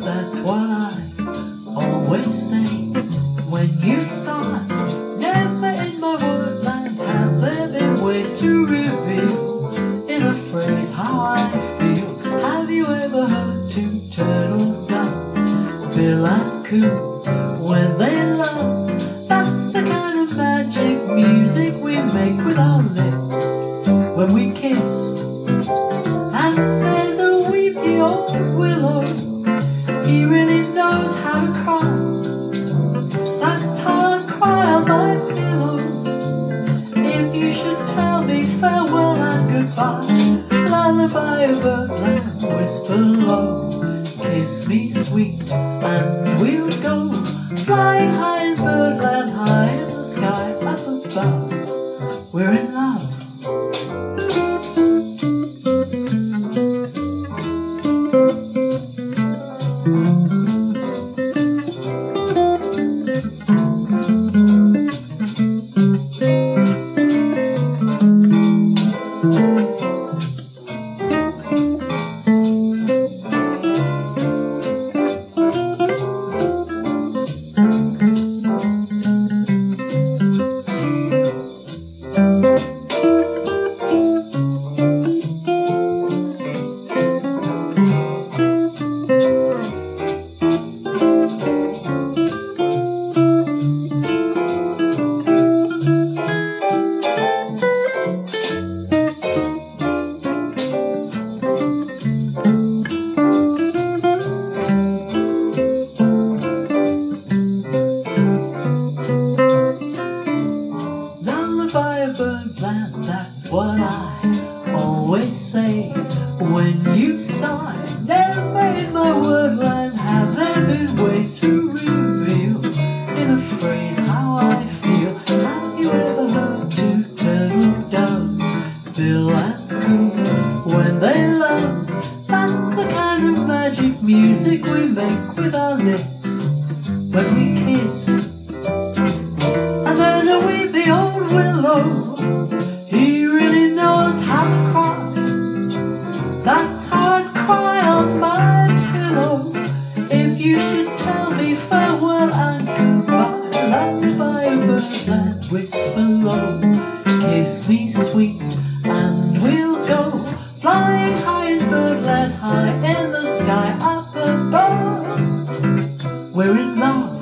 That's why I always say when you saw Never in my whole life have there been ways to reveal in a phrase how I feel. Have you ever heard two turtle doves, feel like Coo, when they love? That's the kind of magic music we make with our lips when we kiss. And there's a weepy old willow. He really knows how to cry. That's how I cry on my pillow. If you should tell me farewell and goodbye, lullaby of a and whisper low. Kiss me sweet and we'll go fly high in birdland, high in the sky up above. We're in love. Always say. When you sigh, never in my wordland have there been ways to reveal in a phrase how I feel. Have you ever heard two turtle doves, bill and coo, when they love? That's the kind of magic music we make with our lips whisper low, kiss me sweet, and we'll go flying high in birdland high in the sky up above. We're in love.